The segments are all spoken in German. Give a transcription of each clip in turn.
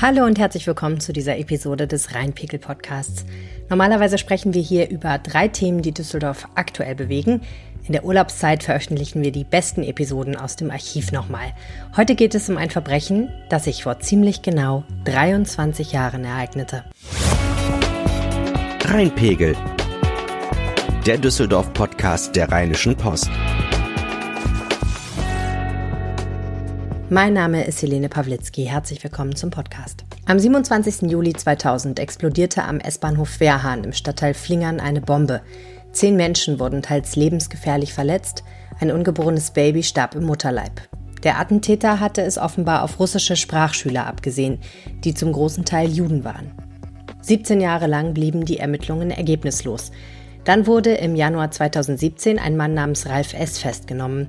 Hallo und herzlich willkommen zu dieser Episode des Rheinpegel Podcasts. Normalerweise sprechen wir hier über drei Themen, die Düsseldorf aktuell bewegen. In der Urlaubszeit veröffentlichen wir die besten Episoden aus dem Archiv nochmal. Heute geht es um ein Verbrechen, das sich vor ziemlich genau 23 Jahren ereignete. Rheinpegel, der Düsseldorf-Podcast der Rheinischen Post. Mein Name ist Helene Pawlitzki. Herzlich willkommen zum Podcast. Am 27. Juli 2000 explodierte am S-Bahnhof Wehrhahn im Stadtteil Flingern eine Bombe. Zehn Menschen wurden teils lebensgefährlich verletzt. Ein ungeborenes Baby starb im Mutterleib. Der Attentäter hatte es offenbar auf russische Sprachschüler abgesehen, die zum großen Teil Juden waren. 17 Jahre lang blieben die Ermittlungen ergebnislos. Dann wurde im Januar 2017 ein Mann namens Ralf S. festgenommen.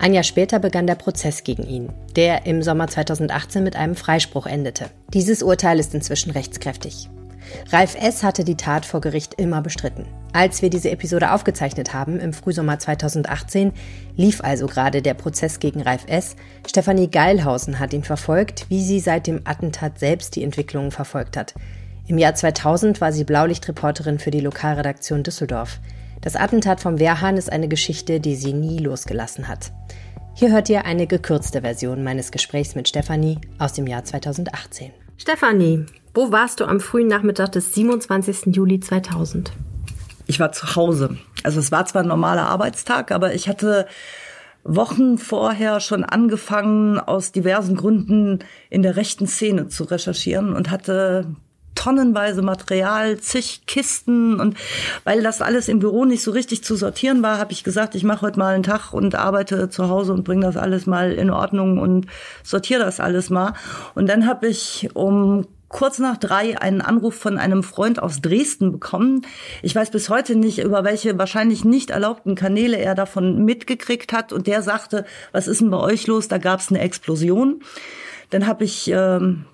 Ein Jahr später begann der Prozess gegen ihn, der im Sommer 2018 mit einem Freispruch endete. Dieses Urteil ist inzwischen rechtskräftig. Ralf S. hatte die Tat vor Gericht immer bestritten. Als wir diese Episode aufgezeichnet haben, im Frühsommer 2018, lief also gerade der Prozess gegen Ralf S. Stefanie Geilhausen hat ihn verfolgt, wie sie seit dem Attentat selbst die Entwicklungen verfolgt hat. Im Jahr 2000 war sie Blaulichtreporterin für die Lokalredaktion Düsseldorf. Das Attentat vom Wehrhahn ist eine Geschichte, die sie nie losgelassen hat. Hier hört ihr eine gekürzte Version meines Gesprächs mit Stefanie aus dem Jahr 2018. Stefanie, wo warst du am frühen Nachmittag des 27. Juli 2000? Ich war zu Hause. Also es war zwar ein normaler Arbeitstag, aber ich hatte Wochen vorher schon angefangen, aus diversen Gründen in der rechten Szene zu recherchieren und hatte tonnenweise Material, zig Kisten und weil das alles im Büro nicht so richtig zu sortieren war, habe ich gesagt, ich mache heute mal einen Tag und arbeite zu Hause und bringe das alles mal in Ordnung und sortiere das alles mal. Und dann habe ich um kurz nach drei einen Anruf von einem Freund aus Dresden bekommen. Ich weiß bis heute nicht, über welche wahrscheinlich nicht erlaubten Kanäle er davon mitgekriegt hat. Und der sagte, was ist denn bei euch los? Da gab es eine Explosion. Dann habe ich ähm,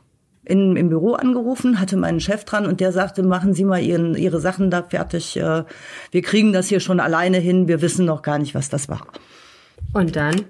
in, im Büro angerufen, hatte meinen Chef dran und der sagte, machen Sie mal ihren, Ihre Sachen da fertig. Äh, wir kriegen das hier schon alleine hin. Wir wissen noch gar nicht, was das war. Und dann?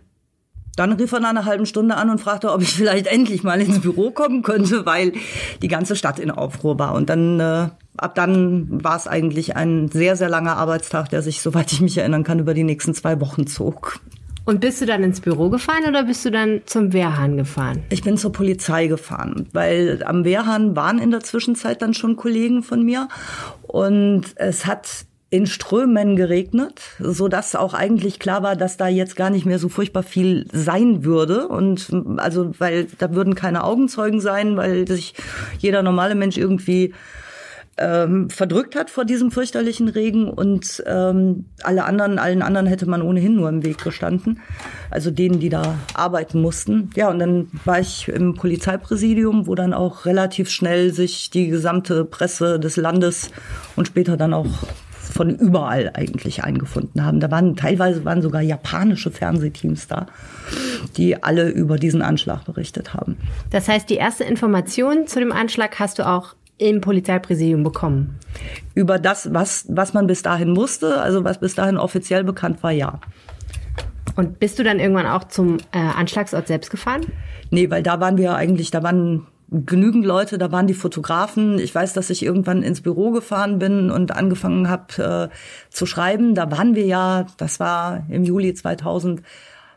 Dann rief er nach einer halben Stunde an und fragte, ob ich vielleicht endlich mal ins Büro kommen könnte, weil die ganze Stadt in Aufruhr war. Und dann, äh, ab dann war es eigentlich ein sehr, sehr langer Arbeitstag, der sich, soweit ich mich erinnern kann, über die nächsten zwei Wochen zog. Und bist du dann ins Büro gefahren oder bist du dann zum Wehrhahn gefahren? Ich bin zur Polizei gefahren, weil am Wehrhahn waren in der Zwischenzeit dann schon Kollegen von mir und es hat in Strömen geregnet, so dass auch eigentlich klar war, dass da jetzt gar nicht mehr so furchtbar viel sein würde und also weil da würden keine Augenzeugen sein, weil sich jeder normale Mensch irgendwie ähm, verdrückt hat vor diesem fürchterlichen Regen und ähm, alle anderen, allen anderen hätte man ohnehin nur im Weg gestanden. Also denen, die da arbeiten mussten. Ja, und dann war ich im Polizeipräsidium, wo dann auch relativ schnell sich die gesamte Presse des Landes und später dann auch von überall eigentlich eingefunden haben. Da waren teilweise waren sogar japanische Fernsehteams da, die alle über diesen Anschlag berichtet haben. Das heißt, die erste Information zu dem Anschlag hast du auch im Polizeipräsidium bekommen? Über das, was, was man bis dahin wusste, also was bis dahin offiziell bekannt war, ja. Und bist du dann irgendwann auch zum äh, Anschlagsort selbst gefahren? Nee, weil da waren wir eigentlich, da waren genügend Leute, da waren die Fotografen. Ich weiß, dass ich irgendwann ins Büro gefahren bin und angefangen habe äh, zu schreiben. Da waren wir ja, das war im Juli 2000,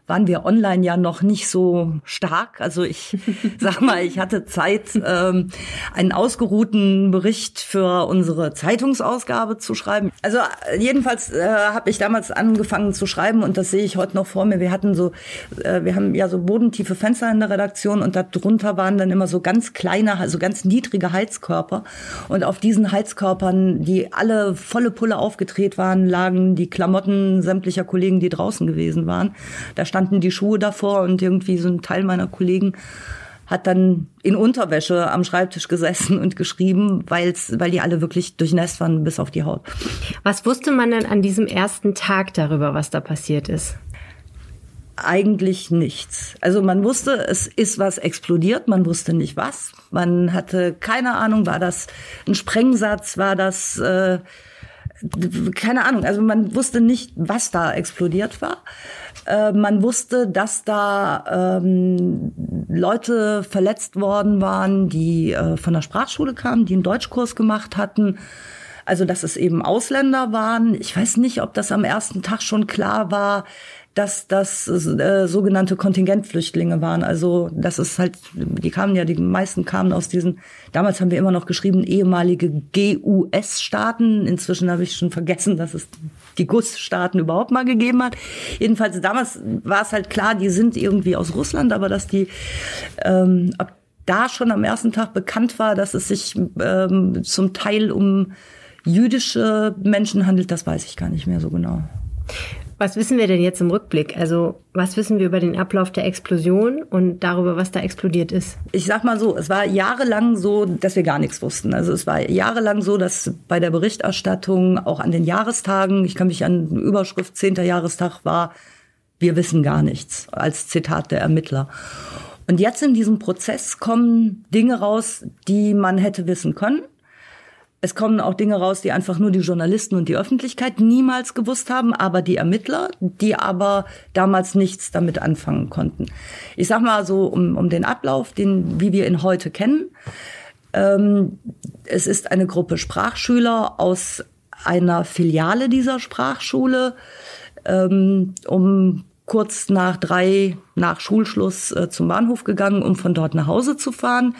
waren wir online ja noch nicht so stark. Also ich sag mal, ich hatte Zeit, ähm, einen ausgeruhten Bericht für unsere Zeitungsausgabe zu schreiben. Also äh, jedenfalls äh, habe ich damals angefangen zu schreiben und das sehe ich heute noch vor mir. Wir hatten so, äh, wir haben ja so bodentiefe Fenster in der Redaktion und darunter waren dann immer so ganz kleine, also ganz niedrige Heizkörper. Und auf diesen Heizkörpern, die alle volle Pulle aufgedreht waren, lagen die Klamotten sämtlicher Kollegen, die draußen gewesen waren. Da stand standen die Schuhe davor und irgendwie so ein Teil meiner Kollegen hat dann in Unterwäsche am Schreibtisch gesessen und geschrieben, weil's, weil die alle wirklich durchnässt waren bis auf die Haut. Was wusste man denn an diesem ersten Tag darüber, was da passiert ist? Eigentlich nichts. Also man wusste, es ist was explodiert, man wusste nicht was. Man hatte keine Ahnung, war das ein Sprengsatz, war das äh, keine Ahnung, also man wusste nicht, was da explodiert war. Äh, man wusste, dass da ähm, Leute verletzt worden waren, die äh, von der Sprachschule kamen, die einen Deutschkurs gemacht hatten. Also dass es eben Ausländer waren. Ich weiß nicht, ob das am ersten Tag schon klar war, dass das äh, sogenannte Kontingentflüchtlinge waren. Also das ist halt, die kamen ja, die meisten kamen aus diesen, damals haben wir immer noch geschrieben, ehemalige GUS-Staaten. Inzwischen habe ich schon vergessen, dass es die GUS-Staaten überhaupt mal gegeben hat. Jedenfalls damals war es halt klar, die sind irgendwie aus Russland, aber dass die ähm, ab da schon am ersten Tag bekannt war, dass es sich ähm, zum Teil um jüdische Menschen handelt, das weiß ich gar nicht mehr so genau. Was wissen wir denn jetzt im Rückblick? Also was wissen wir über den Ablauf der Explosion und darüber, was da explodiert ist? Ich sag mal so, es war jahrelang so, dass wir gar nichts wussten. Also es war jahrelang so, dass bei der Berichterstattung, auch an den Jahrestagen, ich kann mich an Überschrift 10. Jahrestag war, wir wissen gar nichts, als Zitat der Ermittler. Und jetzt in diesem Prozess kommen Dinge raus, die man hätte wissen können. Es kommen auch Dinge raus, die einfach nur die Journalisten und die Öffentlichkeit niemals gewusst haben, aber die Ermittler, die aber damals nichts damit anfangen konnten. Ich sag mal so um, um den Ablauf, den, wie wir ihn heute kennen. Ähm, es ist eine Gruppe Sprachschüler aus einer Filiale dieser Sprachschule ähm, um kurz nach drei nach Schulschluss äh, zum Bahnhof gegangen, um von dort nach Hause zu fahren.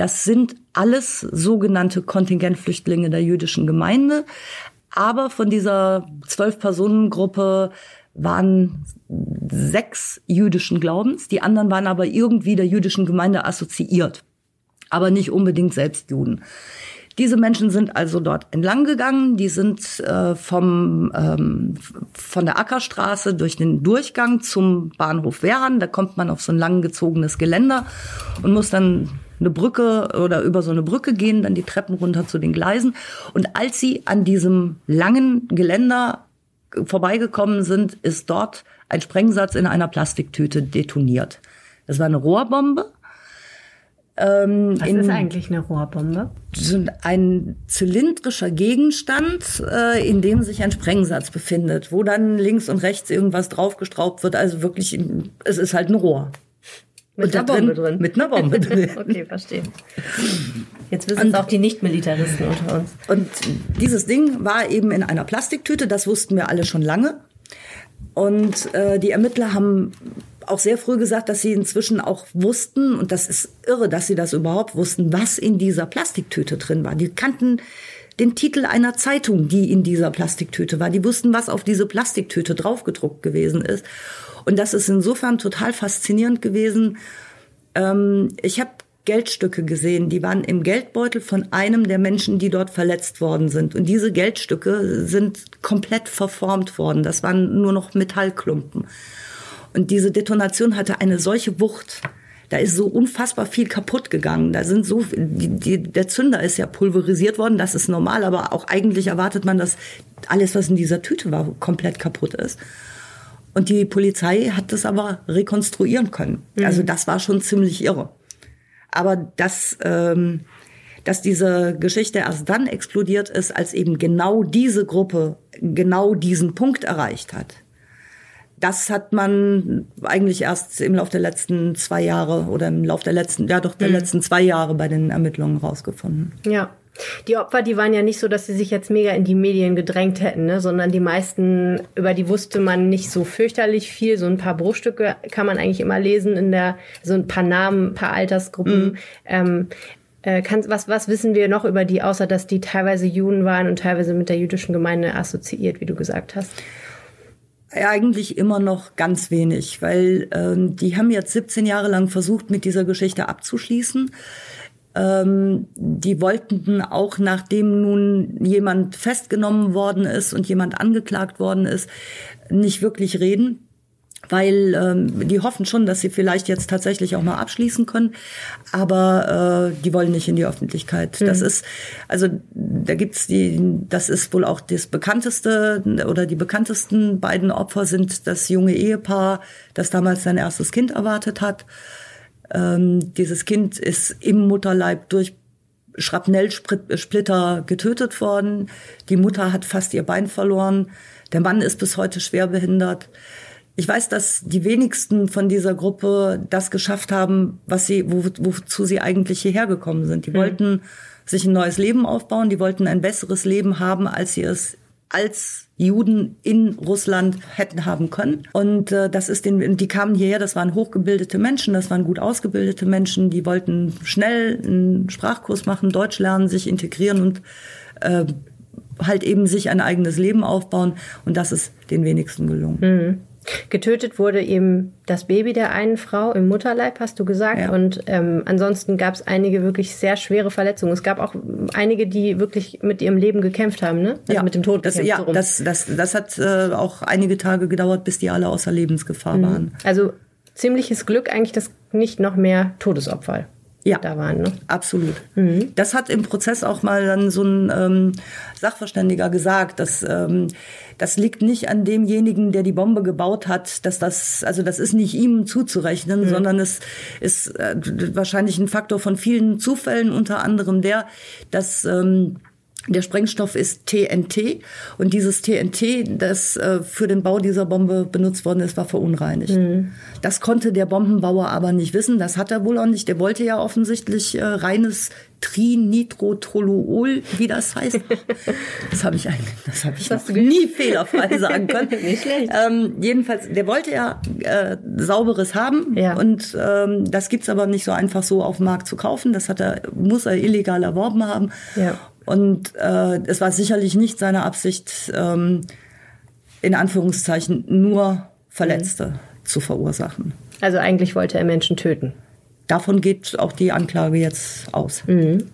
Das sind alles sogenannte Kontingentflüchtlinge der jüdischen Gemeinde. Aber von dieser Zwölf-Personen-Gruppe waren sechs jüdischen Glaubens. Die anderen waren aber irgendwie der jüdischen Gemeinde assoziiert, aber nicht unbedingt selbst Juden. Diese Menschen sind also dort entlang gegangen. Die sind äh, vom, ähm, von der Ackerstraße durch den Durchgang zum Bahnhof Wehrhahn. Da kommt man auf so ein lang gezogenes Geländer und muss dann eine Brücke oder über so eine Brücke gehen, dann die Treppen runter zu den Gleisen. Und als sie an diesem langen Geländer vorbeigekommen sind, ist dort ein Sprengsatz in einer Plastiktüte detoniert. Das war eine Rohrbombe. Ähm, Was ist eigentlich eine Rohrbombe? Ein zylindrischer Gegenstand, äh, in dem sich ein Sprengsatz befindet, wo dann links und rechts irgendwas draufgestraubt wird. Also wirklich, es ist halt ein Rohr. Mit einer Bombe drin, Mit einer Bombe drin. okay, verstehe. Jetzt wissen es auch die Nicht-Militaristen unter uns. Und dieses Ding war eben in einer Plastiktüte, das wussten wir alle schon lange. Und äh, die Ermittler haben auch sehr früh gesagt, dass sie inzwischen auch wussten, und das ist irre, dass sie das überhaupt wussten, was in dieser Plastiktüte drin war. Die kannten den Titel einer Zeitung, die in dieser Plastiktüte war. Die wussten, was auf diese Plastiktüte draufgedruckt gewesen ist. Und das ist insofern total faszinierend gewesen. Ähm, ich habe Geldstücke gesehen, die waren im Geldbeutel von einem der Menschen, die dort verletzt worden sind. Und diese Geldstücke sind komplett verformt worden. Das waren nur noch Metallklumpen. Und diese Detonation hatte eine solche Wucht. Da ist so unfassbar viel kaputt gegangen. Da sind so, die, die, der Zünder ist ja pulverisiert worden. Das ist normal, aber auch eigentlich erwartet man, dass alles, was in dieser Tüte war, komplett kaputt ist. Und die Polizei hat das aber rekonstruieren können. Mhm. Also das war schon ziemlich irre. Aber dass, ähm, dass diese Geschichte erst dann explodiert ist, als eben genau diese Gruppe genau diesen Punkt erreicht hat. Das hat man eigentlich erst im Laufe der letzten zwei Jahre oder im Laufe der letzten, ja doch der mhm. letzten zwei Jahre bei den Ermittlungen rausgefunden. Ja. Die Opfer, die waren ja nicht so, dass sie sich jetzt mega in die Medien gedrängt hätten, ne? sondern die meisten, über die wusste man nicht so fürchterlich viel. So ein paar Bruchstücke kann man eigentlich immer lesen in der, so ein paar Namen, ein paar Altersgruppen. Mhm. Ähm, äh, kann, was, was wissen wir noch über die, außer dass die teilweise Juden waren und teilweise mit der jüdischen Gemeinde assoziiert, wie du gesagt hast? Eigentlich immer noch ganz wenig, weil ähm, die haben jetzt 17 Jahre lang versucht, mit dieser Geschichte abzuschließen. Ähm, die wollten auch, nachdem nun jemand festgenommen worden ist und jemand angeklagt worden ist, nicht wirklich reden weil ähm, die hoffen schon, dass sie vielleicht jetzt tatsächlich auch mal abschließen können, aber äh, die wollen nicht in die Öffentlichkeit. Mhm. Das ist also da gibt's die, das ist wohl auch das bekannteste oder die bekanntesten beiden Opfer sind das junge Ehepaar, das damals sein erstes Kind erwartet hat. Ähm, dieses Kind ist im Mutterleib durch Schrapnellsplitter getötet worden. Die Mutter hat fast ihr Bein verloren. Der Mann ist bis heute schwer behindert. Ich weiß, dass die wenigsten von dieser Gruppe das geschafft haben, was sie, wo, wozu sie eigentlich hierher gekommen sind. Die mhm. wollten sich ein neues Leben aufbauen, die wollten ein besseres Leben haben, als sie es als Juden in Russland hätten haben können. Und äh, das ist den, die kamen hierher, das waren hochgebildete Menschen, das waren gut ausgebildete Menschen, die wollten schnell einen Sprachkurs machen, Deutsch lernen, sich integrieren und äh, halt eben sich ein eigenes Leben aufbauen. Und das ist den wenigsten gelungen. Mhm. Getötet wurde eben das Baby der einen Frau im Mutterleib, hast du gesagt. Ja. Und ähm, ansonsten gab es einige wirklich sehr schwere Verletzungen. Es gab auch einige, die wirklich mit ihrem Leben gekämpft haben, ne? Also ja, mit dem Tod. Das, ja, so das, das, das hat äh, auch einige Tage gedauert, bis die alle außer Lebensgefahr mhm. waren. Also ziemliches Glück eigentlich, dass nicht noch mehr Todesopfer ja, da waren. Ne? Absolut. Mhm. Das hat im Prozess auch mal dann so ein ähm, Sachverständiger gesagt, dass ähm, das liegt nicht an demjenigen, der die Bombe gebaut hat, dass das, also das ist nicht ihm zuzurechnen, mhm. sondern es ist äh, wahrscheinlich ein Faktor von vielen Zufällen, unter anderem der, dass ähm, der Sprengstoff ist TNT und dieses TNT, das äh, für den Bau dieser Bombe benutzt worden ist, war verunreinigt. Mhm. Das konnte der Bombenbauer aber nicht wissen. Das hat er wohl auch nicht. Der wollte ja offensichtlich äh, reines Trinitrotoluol, wie das heißt. Das habe ich eigentlich, das habe ich das noch nie fehlerfrei sagen können. nicht schlecht. Ähm, jedenfalls, der wollte ja äh, sauberes haben ja. und ähm, das gibt's aber nicht so einfach so auf dem Markt zu kaufen. Das hat er, muss er illegal erworben haben. Ja. Und äh, es war sicherlich nicht seine Absicht, ähm, in Anführungszeichen nur Verletzte mhm. zu verursachen. Also eigentlich wollte er Menschen töten. Davon geht auch die Anklage jetzt aus. Mhm.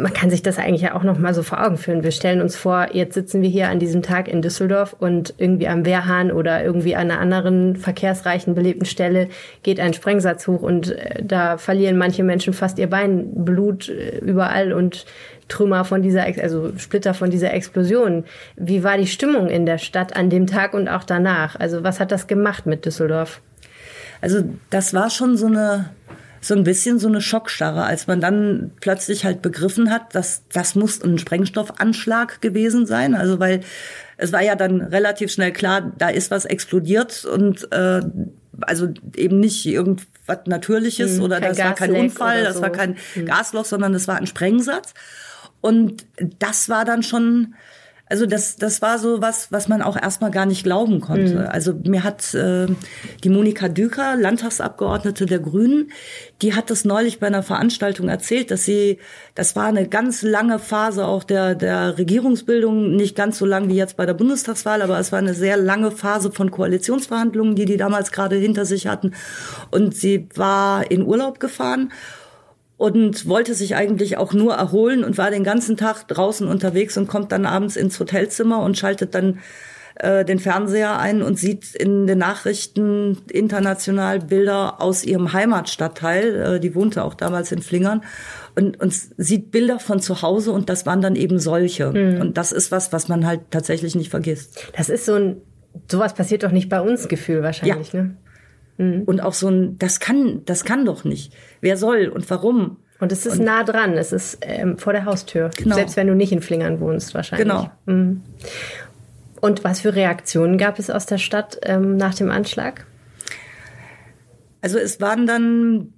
Man kann sich das eigentlich ja auch noch mal so vor Augen führen. Wir stellen uns vor, jetzt sitzen wir hier an diesem Tag in Düsseldorf und irgendwie am Wehrhahn oder irgendwie an einer anderen verkehrsreichen, belebten Stelle geht ein Sprengsatz hoch und äh, da verlieren manche Menschen fast ihr Bein, Blut äh, überall und Trümmer von dieser, also Splitter von dieser Explosion. Wie war die Stimmung in der Stadt an dem Tag und auch danach? Also was hat das gemacht mit Düsseldorf? Also das war schon so eine so ein bisschen so eine Schockstarre, als man dann plötzlich halt begriffen hat, dass das muss ein Sprengstoffanschlag gewesen sein. Also weil es war ja dann relativ schnell klar, da ist was explodiert und äh, also eben nicht irgendwas Natürliches hm, oder das war kein Unfall, so. das war kein hm. Gasloch, sondern das war ein Sprengsatz. Und das war dann schon, also das, das war so was, was man auch erstmal gar nicht glauben konnte. Mhm. Also mir hat äh, die Monika Düker, Landtagsabgeordnete der Grünen, die hat das neulich bei einer Veranstaltung erzählt, dass sie, das war eine ganz lange Phase auch der, der Regierungsbildung, nicht ganz so lang wie jetzt bei der Bundestagswahl, aber es war eine sehr lange Phase von Koalitionsverhandlungen, die die damals gerade hinter sich hatten. Und sie war in Urlaub gefahren und wollte sich eigentlich auch nur erholen und war den ganzen Tag draußen unterwegs und kommt dann abends ins Hotelzimmer und schaltet dann äh, den Fernseher ein und sieht in den Nachrichten international Bilder aus ihrem Heimatstadtteil. Äh, die wohnte auch damals in Flingern und, und sieht Bilder von zu Hause und das waren dann eben solche. Mhm. Und das ist was, was man halt tatsächlich nicht vergisst. Das ist so ein, sowas passiert doch nicht bei uns Gefühl wahrscheinlich, ja. ne? Mhm. Und auch so ein, das kann, das kann doch nicht. Wer soll und warum? Und es ist und, nah dran, es ist ähm, vor der Haustür. Genau. Selbst wenn du nicht in Flingern wohnst, wahrscheinlich. Genau. Mhm. Und was für Reaktionen gab es aus der Stadt ähm, nach dem Anschlag? Also es waren dann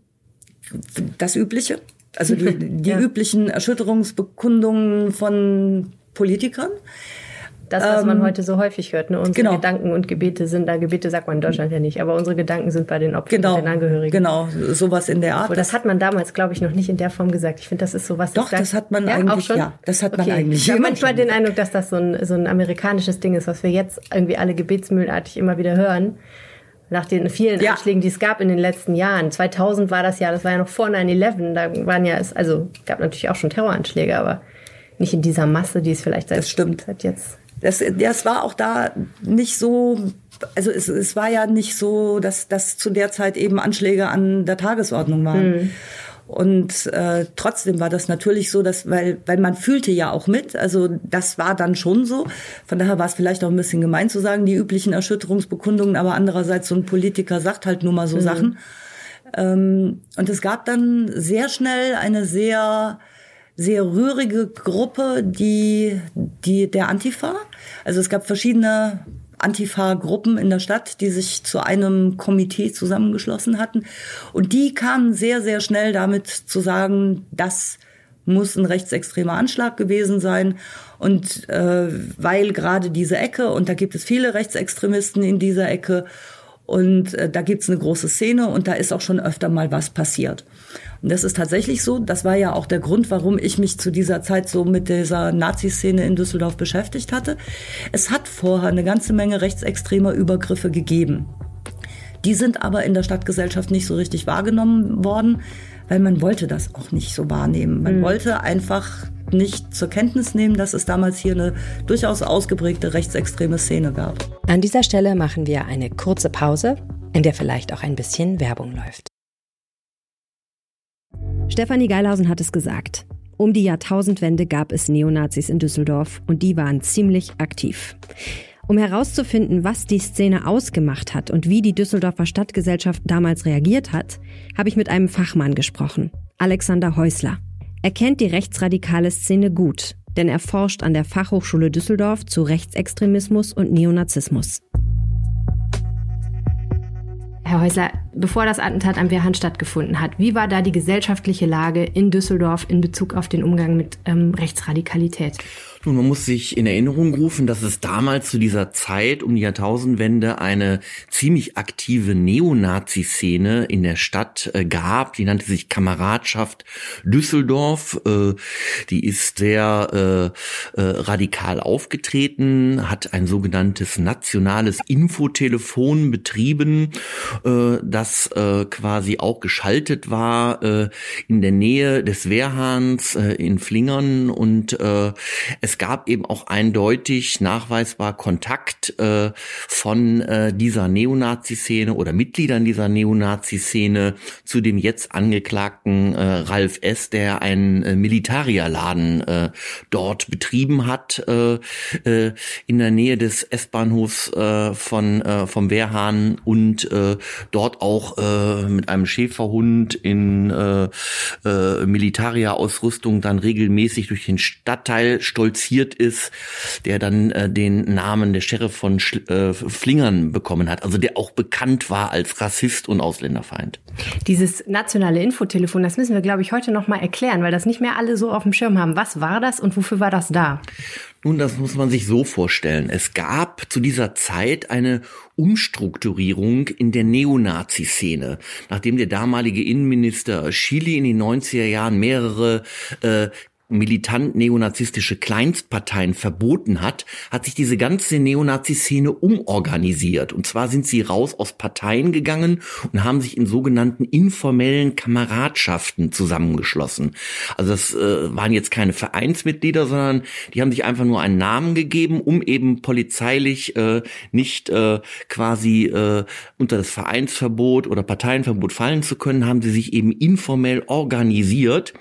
das Übliche, also die, die ja. üblichen Erschütterungsbekundungen von Politikern. Das, was ähm, man heute so häufig hört, ne? unsere genau. Gedanken und Gebete sind da. Gebete sagt man in Deutschland ja nicht, aber unsere Gedanken sind bei den Opfern genau, und den Angehörigen. Genau, sowas in der Art. Aber das hat man damals, glaube ich, noch nicht in der Form gesagt. Ich finde, das ist so was. Doch, das hat man ja, eigentlich. Auch schon? Ja, das hat man okay. eigentlich. Ich habe manchmal den Eindruck, dass das so ein, so ein amerikanisches Ding ist, was wir jetzt irgendwie alle gebetsmühlenartig immer wieder hören nach den vielen ja. Anschlägen, die es gab in den letzten Jahren. 2000 war das ja, das war ja noch vor 9-11, da waren ja, also gab natürlich auch schon Terroranschläge, aber nicht in dieser Masse, die es vielleicht seit, seit jetzt das, das war auch da nicht so, also es, es war ja nicht so, dass, dass zu der Zeit eben Anschläge an der Tagesordnung waren. Mhm. Und äh, trotzdem war das natürlich so, dass, weil, weil man fühlte ja auch mit, also das war dann schon so. Von daher war es vielleicht auch ein bisschen gemein zu sagen, die üblichen Erschütterungsbekundungen, aber andererseits so ein Politiker sagt halt nur mal so mhm. Sachen. Ähm, und es gab dann sehr schnell eine sehr sehr rührige Gruppe, die, die der Antifa. Also es gab verschiedene Antifa-Gruppen in der Stadt, die sich zu einem Komitee zusammengeschlossen hatten. Und die kamen sehr, sehr schnell damit zu sagen, das muss ein rechtsextremer Anschlag gewesen sein. Und äh, weil gerade diese Ecke, und da gibt es viele Rechtsextremisten in dieser Ecke, und äh, da gibt's eine große Szene und da ist auch schon öfter mal was passiert. Und das ist tatsächlich so. Das war ja auch der Grund, warum ich mich zu dieser Zeit so mit dieser Nazi-Szene in Düsseldorf beschäftigt hatte. Es hat vorher eine ganze Menge rechtsextremer Übergriffe gegeben. Die sind aber in der Stadtgesellschaft nicht so richtig wahrgenommen worden, weil man wollte das auch nicht so wahrnehmen. Man mhm. wollte einfach nicht zur Kenntnis nehmen, dass es damals hier eine durchaus ausgeprägte rechtsextreme Szene gab. An dieser Stelle machen wir eine kurze Pause, in der vielleicht auch ein bisschen Werbung läuft. Stefanie Geilhausen hat es gesagt. Um die Jahrtausendwende gab es Neonazis in Düsseldorf und die waren ziemlich aktiv. Um herauszufinden, was die Szene ausgemacht hat und wie die Düsseldorfer Stadtgesellschaft damals reagiert hat, habe ich mit einem Fachmann gesprochen, Alexander Häusler. Er kennt die rechtsradikale Szene gut, denn er forscht an der Fachhochschule Düsseldorf zu Rechtsextremismus und Neonazismus. Herr Häusler, bevor das Attentat am Wehrhahn stattgefunden hat, wie war da die gesellschaftliche Lage in Düsseldorf in Bezug auf den Umgang mit ähm, Rechtsradikalität? Nun, man muss sich in Erinnerung rufen, dass es damals zu dieser Zeit um die Jahrtausendwende eine ziemlich aktive Neonazi-Szene in der Stadt äh, gab. Die nannte sich Kameradschaft Düsseldorf. Äh, die ist sehr äh, äh radikal aufgetreten, hat ein sogenanntes nationales Infotelefon betrieben, äh, das äh, quasi auch geschaltet war in der Nähe des Wehrhahns in Flingern und es es gab eben auch eindeutig nachweisbar Kontakt äh, von äh, dieser Neonazi-Szene oder Mitgliedern dieser Neonazi-Szene zu dem jetzt angeklagten äh, Ralf S., der einen äh, Militarierladen äh, dort betrieben hat, äh, äh, in der Nähe des S-Bahnhofs äh, von äh, vom Wehrhahn und äh, dort auch äh, mit einem Schäferhund in äh, äh, Militarierausrüstung dann regelmäßig durch den Stadtteil stolz infiziert ist, der dann äh, den Namen der Sheriff von Sch äh, Flingern bekommen hat, also der auch bekannt war als Rassist und Ausländerfeind. Dieses nationale Infotelefon, das müssen wir, glaube ich, heute noch mal erklären, weil das nicht mehr alle so auf dem Schirm haben. Was war das und wofür war das da? Nun, das muss man sich so vorstellen. Es gab zu dieser Zeit eine Umstrukturierung in der Neonazi-Szene. Nachdem der damalige Innenminister Chili in den 90er Jahren mehrere äh, militant neonazistische Kleinstparteien verboten hat, hat sich diese ganze Neonazi-Szene umorganisiert. Und zwar sind sie raus aus Parteien gegangen und haben sich in sogenannten informellen Kameradschaften zusammengeschlossen. Also das äh, waren jetzt keine Vereinsmitglieder, sondern die haben sich einfach nur einen Namen gegeben, um eben polizeilich äh, nicht äh, quasi äh, unter das Vereinsverbot oder Parteienverbot fallen zu können, haben sie sich eben informell organisiert.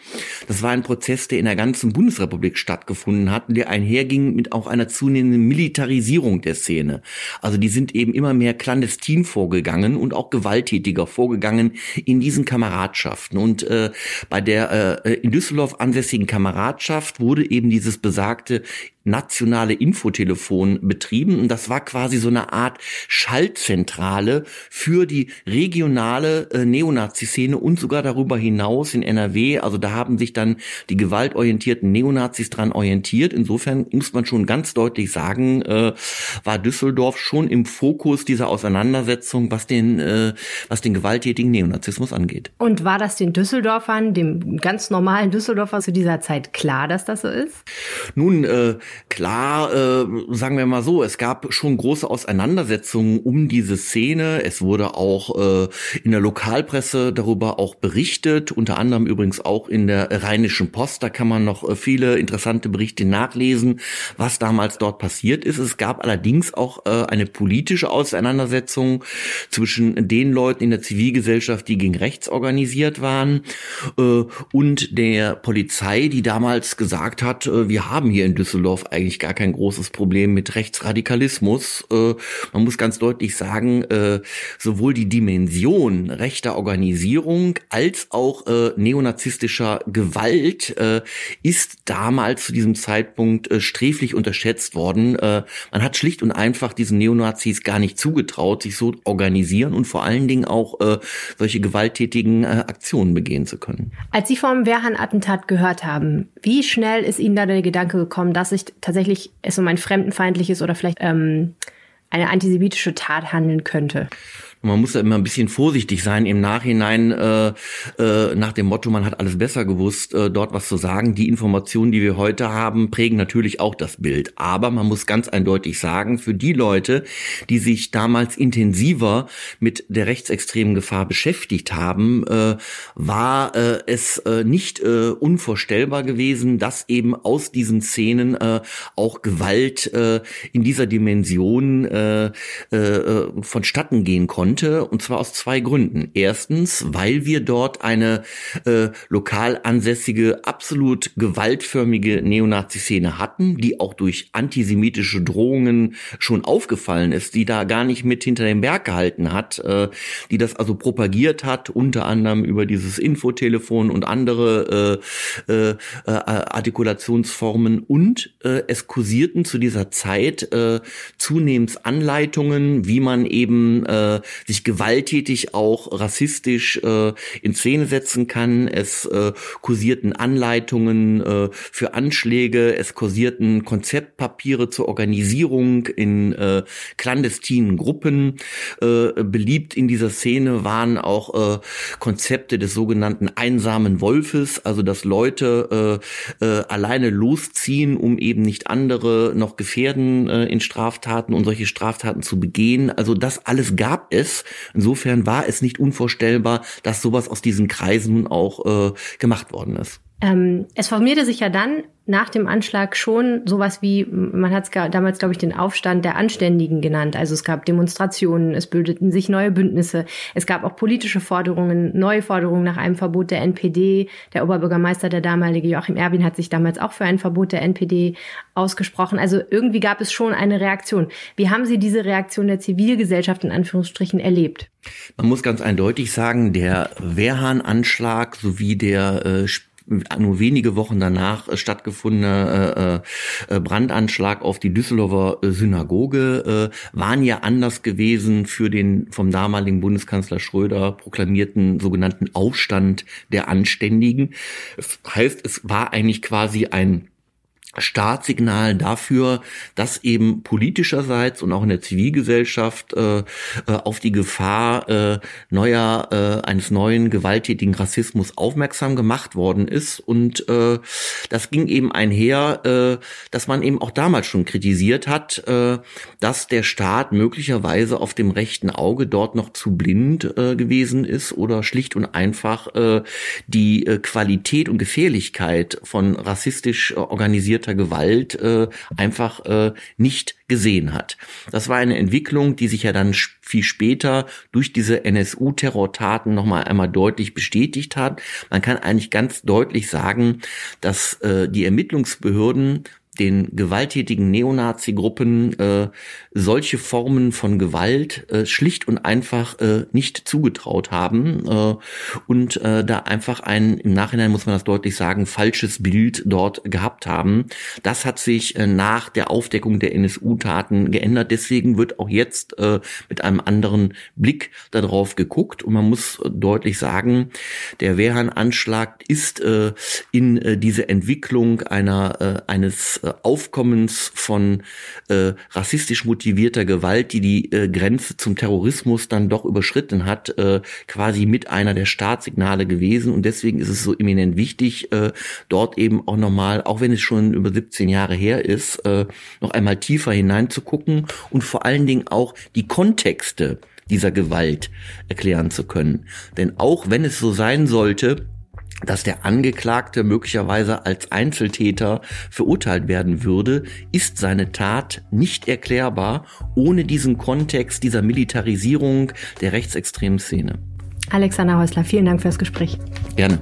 Das war ein Prozess, der in der ganzen Bundesrepublik stattgefunden hat, der einherging mit auch einer zunehmenden Militarisierung der Szene. Also die sind eben immer mehr clandestin vorgegangen und auch gewalttätiger vorgegangen in diesen Kameradschaften. Und äh, bei der äh, in Düsseldorf ansässigen Kameradschaft wurde eben dieses besagte nationale Infotelefon betrieben. Und das war quasi so eine Art Schaltzentrale für die regionale äh, Neonazi-Szene und sogar darüber hinaus in NRW. Also da haben sich dann die gewaltorientierten Neonazis dran orientiert. Insofern muss man schon ganz deutlich sagen, äh, war Düsseldorf schon im Fokus dieser Auseinandersetzung, was den, äh, was den gewalttätigen Neonazismus angeht. Und war das den Düsseldorfern, dem ganz normalen Düsseldorfer zu dieser Zeit klar, dass das so ist? Nun, äh, Klar, äh, sagen wir mal so, es gab schon große Auseinandersetzungen um diese Szene. Es wurde auch äh, in der Lokalpresse darüber auch berichtet, unter anderem übrigens auch in der Rheinischen Post. Da kann man noch äh, viele interessante Berichte nachlesen, was damals dort passiert ist. Es gab allerdings auch äh, eine politische Auseinandersetzung zwischen den Leuten in der Zivilgesellschaft, die gegen rechts organisiert waren, äh, und der Polizei, die damals gesagt hat, äh, wir haben hier in Düsseldorf Düsseldorf eigentlich gar kein großes Problem mit Rechtsradikalismus. Äh, man muss ganz deutlich sagen, äh, sowohl die Dimension rechter Organisierung als auch äh, neonazistischer Gewalt äh, ist damals zu diesem Zeitpunkt äh, sträflich unterschätzt worden. Äh, man hat schlicht und einfach diesen Neonazis gar nicht zugetraut, sich so organisieren und vor allen Dingen auch solche gewalttätigen Aktionen begehen zu können. Als Sie vom Wehrhahn-Attentat gehört haben, wie schnell ist Ihnen da der Gedanke gekommen, dass sich tatsächlich es um ein fremdenfeindliches oder vielleicht ähm, eine antisemitische Tat handeln könnte? Man muss da immer ein bisschen vorsichtig sein im Nachhinein äh, äh, nach dem Motto, man hat alles besser gewusst, äh, dort was zu sagen. Die Informationen, die wir heute haben, prägen natürlich auch das Bild. Aber man muss ganz eindeutig sagen, für die Leute, die sich damals intensiver mit der rechtsextremen Gefahr beschäftigt haben, äh, war äh, es äh, nicht äh, unvorstellbar gewesen, dass eben aus diesen Szenen äh, auch Gewalt äh, in dieser Dimension äh, äh, vonstatten gehen konnte konnte, und zwar aus zwei Gründen. Erstens, weil wir dort eine äh, lokal ansässige, absolut gewaltförmige Neonazi-Szene hatten, die auch durch antisemitische Drohungen schon aufgefallen ist, die da gar nicht mit hinter dem Berg gehalten hat, äh, die das also propagiert hat, unter anderem über dieses Infotelefon und andere äh, äh, äh, Artikulationsformen und äh, es kursierten zu dieser Zeit äh, zunehmend Anleitungen, wie man eben äh, sich gewalttätig auch rassistisch äh, in Szene setzen kann. Es äh, kursierten Anleitungen äh, für Anschläge, es kursierten Konzeptpapiere zur Organisierung in äh, clandestinen Gruppen. Äh, beliebt in dieser Szene waren auch äh, Konzepte des sogenannten einsamen Wolfes, also dass Leute äh, äh, alleine losziehen, um eben nicht andere noch gefährden äh, in Straftaten und solche Straftaten zu begehen. Also das alles gab es ist. Insofern war es nicht unvorstellbar, dass sowas aus diesen Kreisen nun auch äh, gemacht worden ist. Ähm, es formierte sich ja dann nach dem Anschlag schon sowas wie, man hat es damals, glaube ich, den Aufstand der Anständigen genannt. Also es gab Demonstrationen, es bildeten sich neue Bündnisse, es gab auch politische Forderungen, neue Forderungen nach einem Verbot der NPD. Der Oberbürgermeister, der damalige Joachim Erwin, hat sich damals auch für ein Verbot der NPD ausgesprochen. Also irgendwie gab es schon eine Reaktion. Wie haben Sie diese Reaktion der Zivilgesellschaft in Anführungsstrichen erlebt? Man muss ganz eindeutig sagen, der Wehrhahn-Anschlag sowie der äh, nur wenige Wochen danach äh, stattgefundene äh, äh, Brandanschlag auf die Düsseldorfer Synagoge waren ja anders gewesen für den vom damaligen Bundeskanzler Schröder proklamierten sogenannten Aufstand der Anständigen. Das heißt, es war eigentlich quasi ein Startsignal dafür, dass eben politischerseits und auch in der Zivilgesellschaft äh, äh, auf die Gefahr äh, neuer äh, eines neuen gewalttätigen Rassismus aufmerksam gemacht worden ist. Und äh, das ging eben einher, äh, dass man eben auch damals schon kritisiert hat, äh, dass der Staat möglicherweise auf dem rechten Auge dort noch zu blind äh, gewesen ist oder schlicht und einfach äh, die äh, Qualität und Gefährlichkeit von rassistisch organisierter organisierter Gewalt äh, einfach äh, nicht gesehen hat. Das war eine Entwicklung, die sich ja dann viel später durch diese NSU-Terrortaten nochmal einmal deutlich bestätigt hat. Man kann eigentlich ganz deutlich sagen, dass äh, die Ermittlungsbehörden den gewalttätigen Neonazi-Gruppen äh, solche Formen von Gewalt äh, schlicht und einfach äh, nicht zugetraut haben äh, und äh, da einfach ein, im Nachhinein muss man das deutlich sagen, falsches Bild dort gehabt haben. Das hat sich äh, nach der Aufdeckung der NSU-Taten geändert. Deswegen wird auch jetzt äh, mit einem anderen Blick darauf geguckt und man muss deutlich sagen, der Wehrhahn-Anschlag ist äh, in äh, diese Entwicklung einer äh, eines äh, Aufkommens von äh, rassistisch motivierter Gewalt, die die äh, Grenze zum Terrorismus dann doch überschritten hat, äh, quasi mit einer der Startsignale gewesen. Und deswegen ist es so eminent wichtig, äh, dort eben auch nochmal, auch wenn es schon über 17 Jahre her ist, äh, noch einmal tiefer hineinzugucken und vor allen Dingen auch die Kontexte dieser Gewalt erklären zu können. Denn auch wenn es so sein sollte, dass der Angeklagte möglicherweise als Einzeltäter verurteilt werden würde, ist seine Tat nicht erklärbar ohne diesen Kontext dieser Militarisierung der rechtsextremen Szene. Alexander Häusler, vielen Dank fürs Gespräch. Gerne.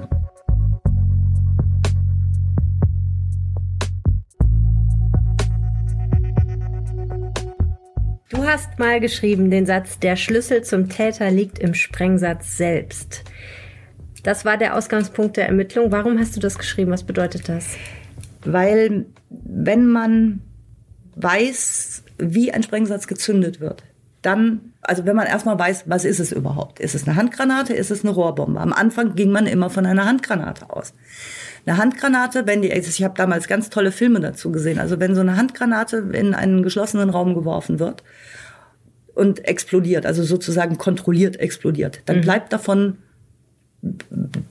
Du hast mal geschrieben den Satz, der Schlüssel zum Täter liegt im Sprengsatz selbst. Das war der Ausgangspunkt der Ermittlung. Warum hast du das geschrieben? Was bedeutet das? Weil wenn man weiß, wie ein Sprengsatz gezündet wird, dann, also wenn man erstmal weiß, was ist es überhaupt? Ist es eine Handgranate? Ist es eine Rohrbombe? Am Anfang ging man immer von einer Handgranate aus. Eine Handgranate, wenn die, ich habe damals ganz tolle Filme dazu gesehen, also wenn so eine Handgranate in einen geschlossenen Raum geworfen wird und explodiert, also sozusagen kontrolliert explodiert, dann mhm. bleibt davon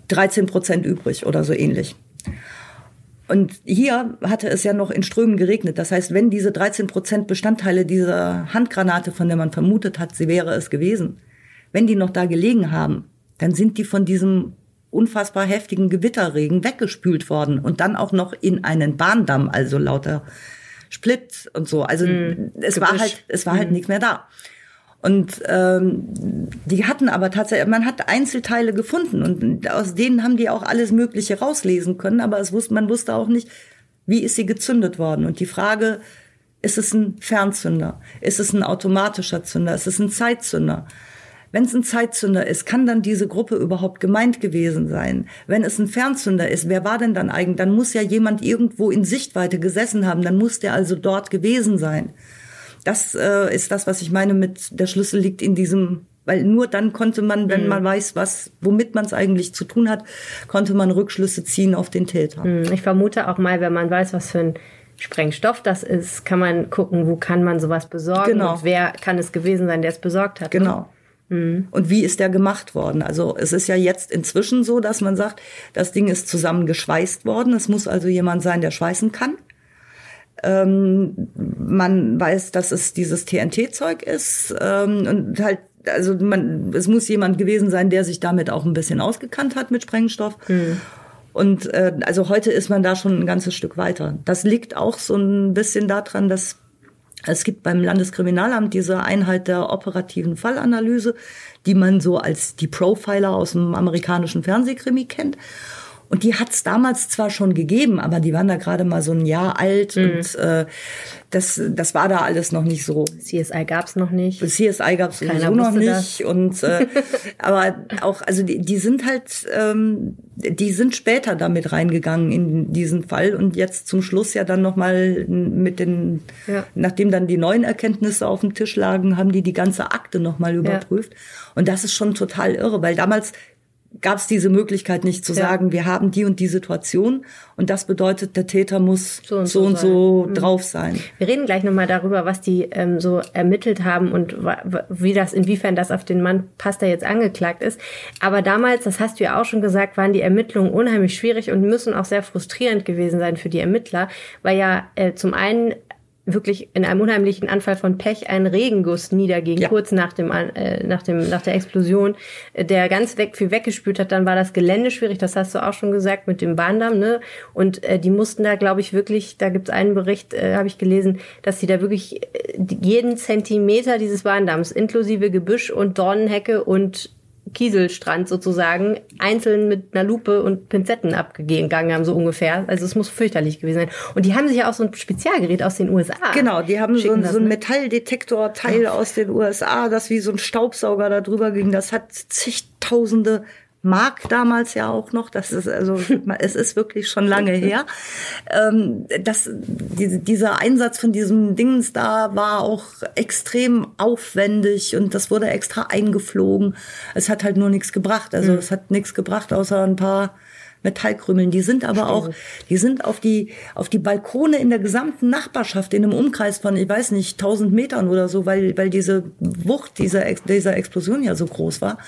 13 Prozent übrig oder so ähnlich. Und hier hatte es ja noch in Strömen geregnet. Das heißt, wenn diese 13 Prozent Bestandteile dieser Handgranate, von der man vermutet hat, sie wäre es gewesen, wenn die noch da gelegen haben, dann sind die von diesem unfassbar heftigen Gewitterregen weggespült worden und dann auch noch in einen Bahndamm, also lauter Split und so. Also mm, es war halt, es war halt mm. nichts mehr da. Und ähm, die hatten aber tatsächlich, man hat Einzelteile gefunden und aus denen haben die auch alles Mögliche rauslesen können, aber es wusste, man wusste auch nicht, wie ist sie gezündet worden. Und die Frage, ist es ein Fernzünder? Ist es ein automatischer Zünder? Ist es ein Zeitzünder? Wenn es ein Zeitzünder ist, kann dann diese Gruppe überhaupt gemeint gewesen sein? Wenn es ein Fernzünder ist, wer war denn dann eigentlich? Dann muss ja jemand irgendwo in Sichtweite gesessen haben, dann muss der also dort gewesen sein. Das äh, ist das, was ich meine mit der Schlüssel liegt in diesem weil nur dann konnte man, wenn mhm. man weiß, was, womit man es eigentlich zu tun hat, konnte man Rückschlüsse ziehen auf den Täter. Mhm. Ich vermute auch mal, wenn man weiß, was für ein Sprengstoff das ist, kann man gucken, wo kann man sowas besorgen genau. und wer kann es gewesen sein, der es besorgt hat. Ne? Genau. Mhm. Und wie ist der gemacht worden? Also es ist ja jetzt inzwischen so, dass man sagt, das Ding ist zusammengeschweißt worden. Es muss also jemand sein, der schweißen kann. Ähm, man weiß, dass es dieses TNT-Zeug ist ähm, und halt also man, es muss jemand gewesen sein, der sich damit auch ein bisschen ausgekannt hat mit Sprengstoff. Mhm. Und äh, also heute ist man da schon ein ganzes Stück weiter. Das liegt auch so ein bisschen daran, dass es gibt beim Landeskriminalamt diese Einheit der operativen Fallanalyse, die man so als die Profiler aus dem amerikanischen Fernsehkrimi kennt. Und die hat es damals zwar schon gegeben, aber die waren da gerade mal so ein Jahr alt mhm. und äh, das, das war da alles noch nicht so. CSI gab es noch nicht. CSI gab es sowieso noch nicht. Das. Und äh, aber auch, also die, die sind halt, ähm, die sind später damit reingegangen in diesen Fall und jetzt zum Schluss ja dann nochmal mit den, ja. nachdem dann die neuen Erkenntnisse auf dem Tisch lagen, haben die die ganze Akte nochmal überprüft. Ja. Und das ist schon total irre, weil damals gab es diese Möglichkeit nicht zu ja. sagen, wir haben die und die Situation und das bedeutet, der Täter muss so und so, so, und so mhm. drauf sein. Wir reden gleich nochmal darüber, was die ähm, so ermittelt haben und wie das, inwiefern das auf den Mann passt, der jetzt angeklagt ist. Aber damals, das hast du ja auch schon gesagt, waren die Ermittlungen unheimlich schwierig und müssen auch sehr frustrierend gewesen sein für die Ermittler, weil ja äh, zum einen wirklich in einem unheimlichen Anfall von Pech ein Regenguss niederging, ja. kurz nach dem, äh, nach dem, nach der Explosion, der ganz weg, viel weggespült hat. Dann war das Gelände schwierig, das hast du auch schon gesagt, mit dem Bahndamm, ne? Und äh, die mussten da, glaube ich, wirklich, da gibt's einen Bericht, äh, habe ich gelesen, dass sie da wirklich äh, jeden Zentimeter dieses Bahndamms, inklusive Gebüsch und Dornenhecke und Kieselstrand sozusagen einzeln mit einer Lupe und Pinzetten abgegangen haben, so ungefähr. Also es muss fürchterlich gewesen sein. Und die haben sich ja auch so ein Spezialgerät aus den USA. Genau, die haben so, so ein ne? Metalldetektorteil aus den USA, das wie so ein Staubsauger da drüber ging. Das hat zigtausende Mark damals ja auch noch. Das ist also, es ist wirklich schon lange her. Ähm, das, die, dieser Einsatz von diesem Dings da war auch extrem aufwendig und das wurde extra eingeflogen. Es hat halt nur nichts gebracht. Also mhm. es hat nichts gebracht, außer ein paar Metallkrümeln. Die sind aber auch, die sind auf die, auf die Balkone in der gesamten Nachbarschaft in einem Umkreis von, ich weiß nicht, 1000 Metern oder so, weil, weil diese Wucht dieser, dieser Explosion ja so groß war.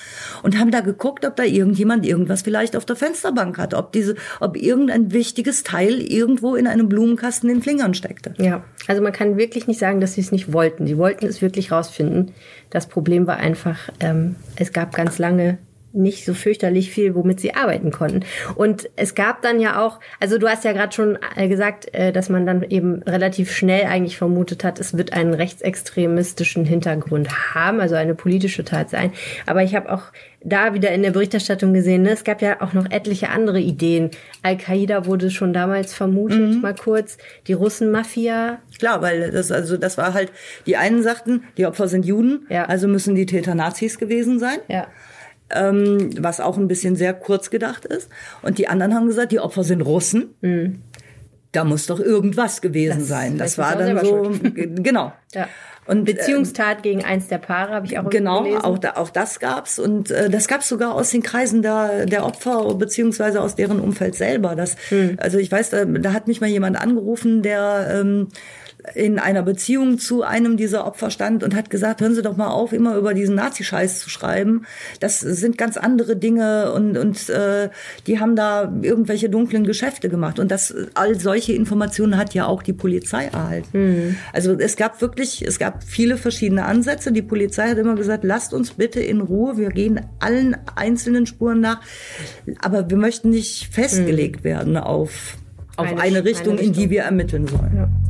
Und haben da geguckt, ob da irgendjemand irgendwas vielleicht auf der Fensterbank hat, ob diese, ob irgendein wichtiges Teil irgendwo in einem Blumenkasten in Flingern steckte. Ja, also man kann wirklich nicht sagen, dass sie es nicht wollten. Sie wollten es wirklich rausfinden. Das Problem war einfach, ähm, es gab ganz lange nicht so fürchterlich viel, womit sie arbeiten konnten. Und es gab dann ja auch, also du hast ja gerade schon äh, gesagt, äh, dass man dann eben relativ schnell eigentlich vermutet hat, es wird einen rechtsextremistischen Hintergrund haben, also eine politische Tat sein. Aber ich habe auch da wieder in der Berichterstattung gesehen, ne, es gab ja auch noch etliche andere Ideen. Al-Qaida wurde schon damals vermutet, mhm. mal kurz. Die Russen-Mafia. Klar, weil das, also das war halt, die einen sagten, die Opfer sind Juden, ja. also müssen die Täter Nazis gewesen sein. Ja ähm, was auch ein bisschen sehr kurz gedacht ist. Und die anderen haben gesagt, die Opfer sind Russen. Mhm. Da muss doch irgendwas gewesen das sein. Das war dann so, genau. Ja. Und, Beziehungstat äh, gegen eins der Paare habe ich auch Genau, gelesen. auch, da, auch das gab's und äh, das gab's sogar aus den Kreisen der, der Opfer beziehungsweise aus deren Umfeld selber. Das, hm. Also ich weiß, da, da hat mich mal jemand angerufen, der ähm, in einer Beziehung zu einem dieser Opfer stand und hat gesagt, hören Sie doch mal auf, immer über diesen Nazi-Scheiß zu schreiben. Das sind ganz andere Dinge und, und äh, die haben da irgendwelche dunklen Geschäfte gemacht. Und das all solche Informationen hat ja auch die Polizei erhalten. Mhm. Also es gab wirklich, es gab viele verschiedene Ansätze. Die Polizei hat immer gesagt, lasst uns bitte in Ruhe, wir gehen allen einzelnen Spuren nach, aber wir möchten nicht festgelegt mhm. werden auf, auf eine, eine, Richtung, eine Richtung, in die wir ermitteln sollen. Ja.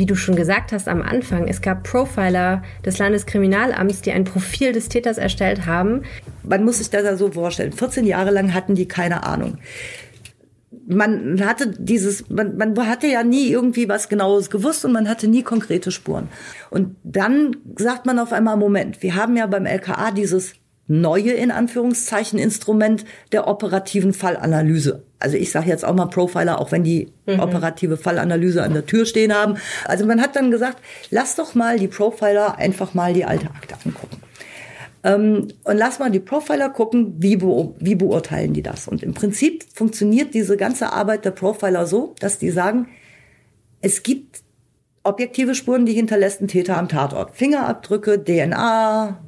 Wie du schon gesagt hast am Anfang, es gab Profiler des Landeskriminalamts, die ein Profil des Täters erstellt haben. Man muss sich das ja so vorstellen. 14 Jahre lang hatten die keine Ahnung. Man hatte dieses, man, man hatte ja nie irgendwie was Genaues gewusst und man hatte nie konkrete Spuren. Und dann sagt man auf einmal, Moment, wir haben ja beim LKA dieses neue, in Anführungszeichen, Instrument der operativen Fallanalyse. Also ich sage jetzt auch mal Profiler, auch wenn die mhm. operative Fallanalyse an der Tür stehen haben. Also man hat dann gesagt, lass doch mal die Profiler einfach mal die alte Akte angucken. Ähm, und lass mal die Profiler gucken, wie, be wie beurteilen die das. Und im Prinzip funktioniert diese ganze Arbeit der Profiler so, dass die sagen, es gibt objektive Spuren, die hinterlässt ein Täter am Tatort. Fingerabdrücke, DNA,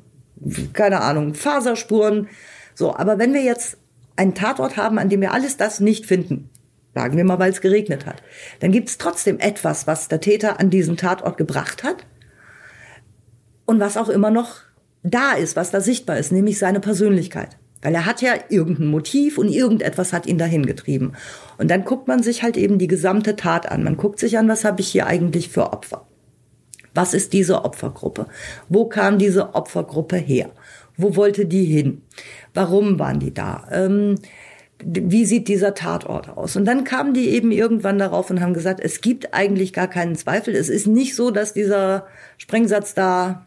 keine Ahnung, Faserspuren. So, aber wenn wir jetzt einen Tatort haben, an dem wir alles das nicht finden, sagen wir mal, weil es geregnet hat, dann gibt es trotzdem etwas, was der Täter an diesen Tatort gebracht hat und was auch immer noch da ist, was da sichtbar ist, nämlich seine Persönlichkeit. Weil er hat ja irgendein Motiv und irgendetwas hat ihn dahin getrieben. Und dann guckt man sich halt eben die gesamte Tat an. Man guckt sich an, was habe ich hier eigentlich für Opfer? Was ist diese Opfergruppe? Wo kam diese Opfergruppe her? Wo wollte die hin? Warum waren die da? Ähm, wie sieht dieser Tatort aus? Und dann kamen die eben irgendwann darauf und haben gesagt, es gibt eigentlich gar keinen Zweifel. Es ist nicht so, dass dieser Sprengsatz da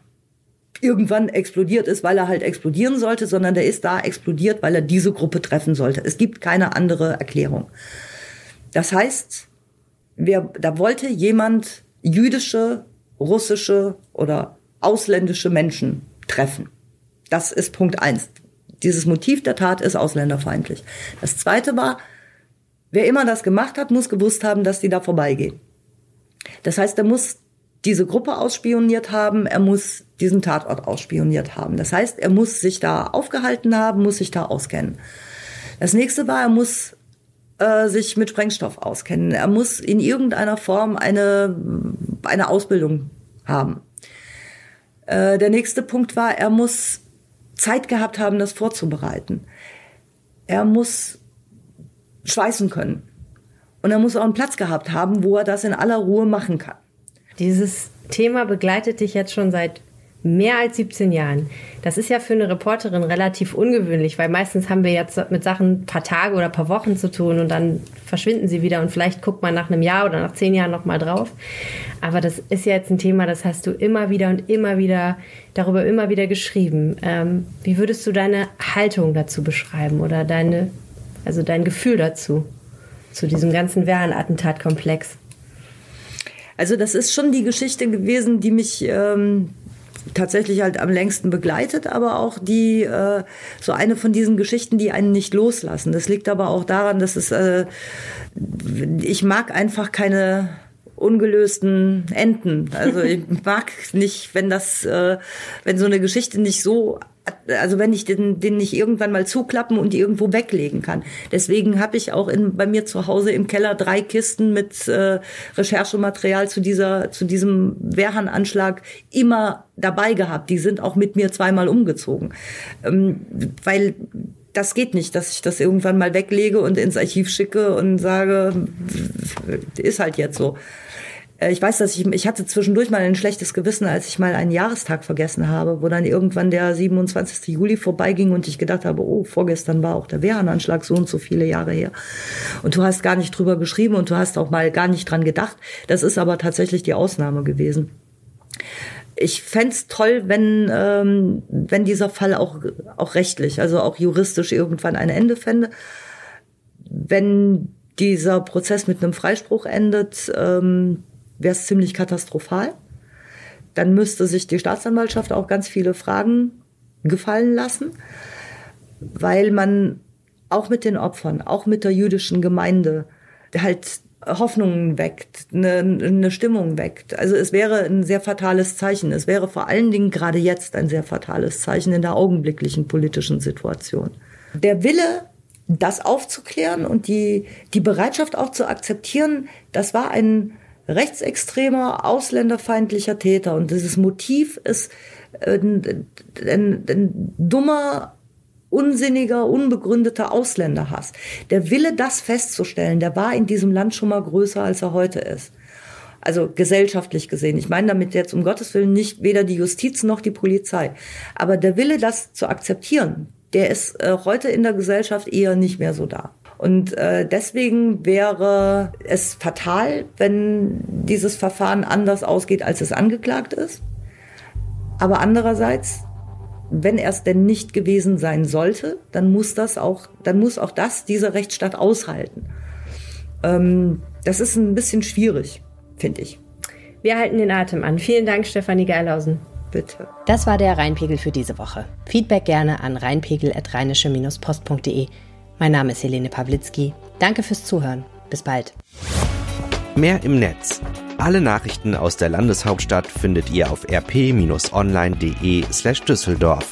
irgendwann explodiert ist, weil er halt explodieren sollte, sondern der ist da explodiert, weil er diese Gruppe treffen sollte. Es gibt keine andere Erklärung. Das heißt, wer, da wollte jemand jüdische russische oder ausländische Menschen treffen. Das ist Punkt eins. Dieses Motiv der Tat ist ausländerfeindlich. Das zweite war, wer immer das gemacht hat, muss gewusst haben, dass die da vorbeigehen. Das heißt, er muss diese Gruppe ausspioniert haben, er muss diesen Tatort ausspioniert haben. Das heißt, er muss sich da aufgehalten haben, muss sich da auskennen. Das nächste war, er muss äh, sich mit Sprengstoff auskennen. Er muss in irgendeiner Form eine, eine Ausbildung haben. Äh, der nächste Punkt war, er muss Zeit gehabt haben, das vorzubereiten. Er muss schweißen können. Und er muss auch einen Platz gehabt haben, wo er das in aller Ruhe machen kann. Dieses Thema begleitet dich jetzt schon seit mehr als 17 Jahren. Das ist ja für eine Reporterin relativ ungewöhnlich, weil meistens haben wir jetzt mit Sachen ein paar Tage oder ein paar Wochen zu tun und dann verschwinden sie wieder und vielleicht guckt man nach einem Jahr oder nach zehn Jahren nochmal drauf. Aber das ist ja jetzt ein Thema, das hast du immer wieder und immer wieder, darüber immer wieder geschrieben. Ähm, wie würdest du deine Haltung dazu beschreiben oder deine, also dein Gefühl dazu, zu diesem ganzen Wehren-Attentatkomplex? Also das ist schon die Geschichte gewesen, die mich ähm, tatsächlich halt am längsten begleitet, aber auch die äh, so eine von diesen Geschichten, die einen nicht loslassen. Das liegt aber auch daran, dass es äh, ich mag einfach keine ungelösten Enden. Also ich mag nicht, wenn das, äh, wenn so eine Geschichte nicht so also wenn ich den, den nicht irgendwann mal zuklappen und irgendwo weglegen kann. Deswegen habe ich auch in, bei mir zu Hause im Keller drei Kisten mit äh, Recherchematerial zu dieser zu diesem Wehrhahn-Anschlag immer dabei gehabt. Die sind auch mit mir zweimal umgezogen, ähm, weil das geht nicht, dass ich das irgendwann mal weglege und ins Archiv schicke und sage, ist halt jetzt so. Äh, ich weiß, dass ich, ich hatte zwischendurch mal ein schlechtes Gewissen, als ich mal einen Jahrestag vergessen habe, wo dann irgendwann der 27. Juli vorbeiging und ich gedacht habe, oh, vorgestern war auch der Wehrhahn-Anschlag so und so viele Jahre her. Und du hast gar nicht drüber geschrieben und du hast auch mal gar nicht dran gedacht. Das ist aber tatsächlich die Ausnahme gewesen. Ich fände toll, wenn, ähm, wenn dieser Fall auch, auch rechtlich, also auch juristisch irgendwann ein Ende fände. Wenn dieser Prozess mit einem Freispruch endet, ähm, wäre es ziemlich katastrophal. Dann müsste sich die Staatsanwaltschaft auch ganz viele Fragen gefallen lassen, weil man auch mit den Opfern, auch mit der jüdischen Gemeinde halt Hoffnungen weckt, eine, eine Stimmung weckt. Also es wäre ein sehr fatales Zeichen. Es wäre vor allen Dingen gerade jetzt ein sehr fatales Zeichen in der augenblicklichen politischen Situation. Der Wille, das aufzuklären und die, die Bereitschaft auch zu akzeptieren, das war ein, rechtsextremer, ausländerfeindlicher Täter. Und dieses Motiv ist ein, ein, ein dummer, unsinniger, unbegründeter Ausländerhass. Der Wille, das festzustellen, der war in diesem Land schon mal größer, als er heute ist. Also gesellschaftlich gesehen. Ich meine damit jetzt um Gottes Willen nicht weder die Justiz noch die Polizei. Aber der Wille, das zu akzeptieren, der ist äh, heute in der Gesellschaft eher nicht mehr so da. Und äh, deswegen wäre es fatal, wenn dieses Verfahren anders ausgeht, als es angeklagt ist. Aber andererseits, wenn er es denn nicht gewesen sein sollte, dann muss das auch, dann muss auch das dieser Rechtsstaat aushalten. Ähm, das ist ein bisschen schwierig, finde ich. Wir halten den Atem an. Vielen Dank, Stefanie Geilhausen. Bitte. Das war der Rheinpegel für diese Woche. Feedback gerne an rheinpegel.rheinische-post.de. Mein Name ist Helene Pawlitzki. Danke fürs Zuhören. Bis bald. Mehr im Netz. Alle Nachrichten aus der Landeshauptstadt findet ihr auf rp-online.de slash Düsseldorf.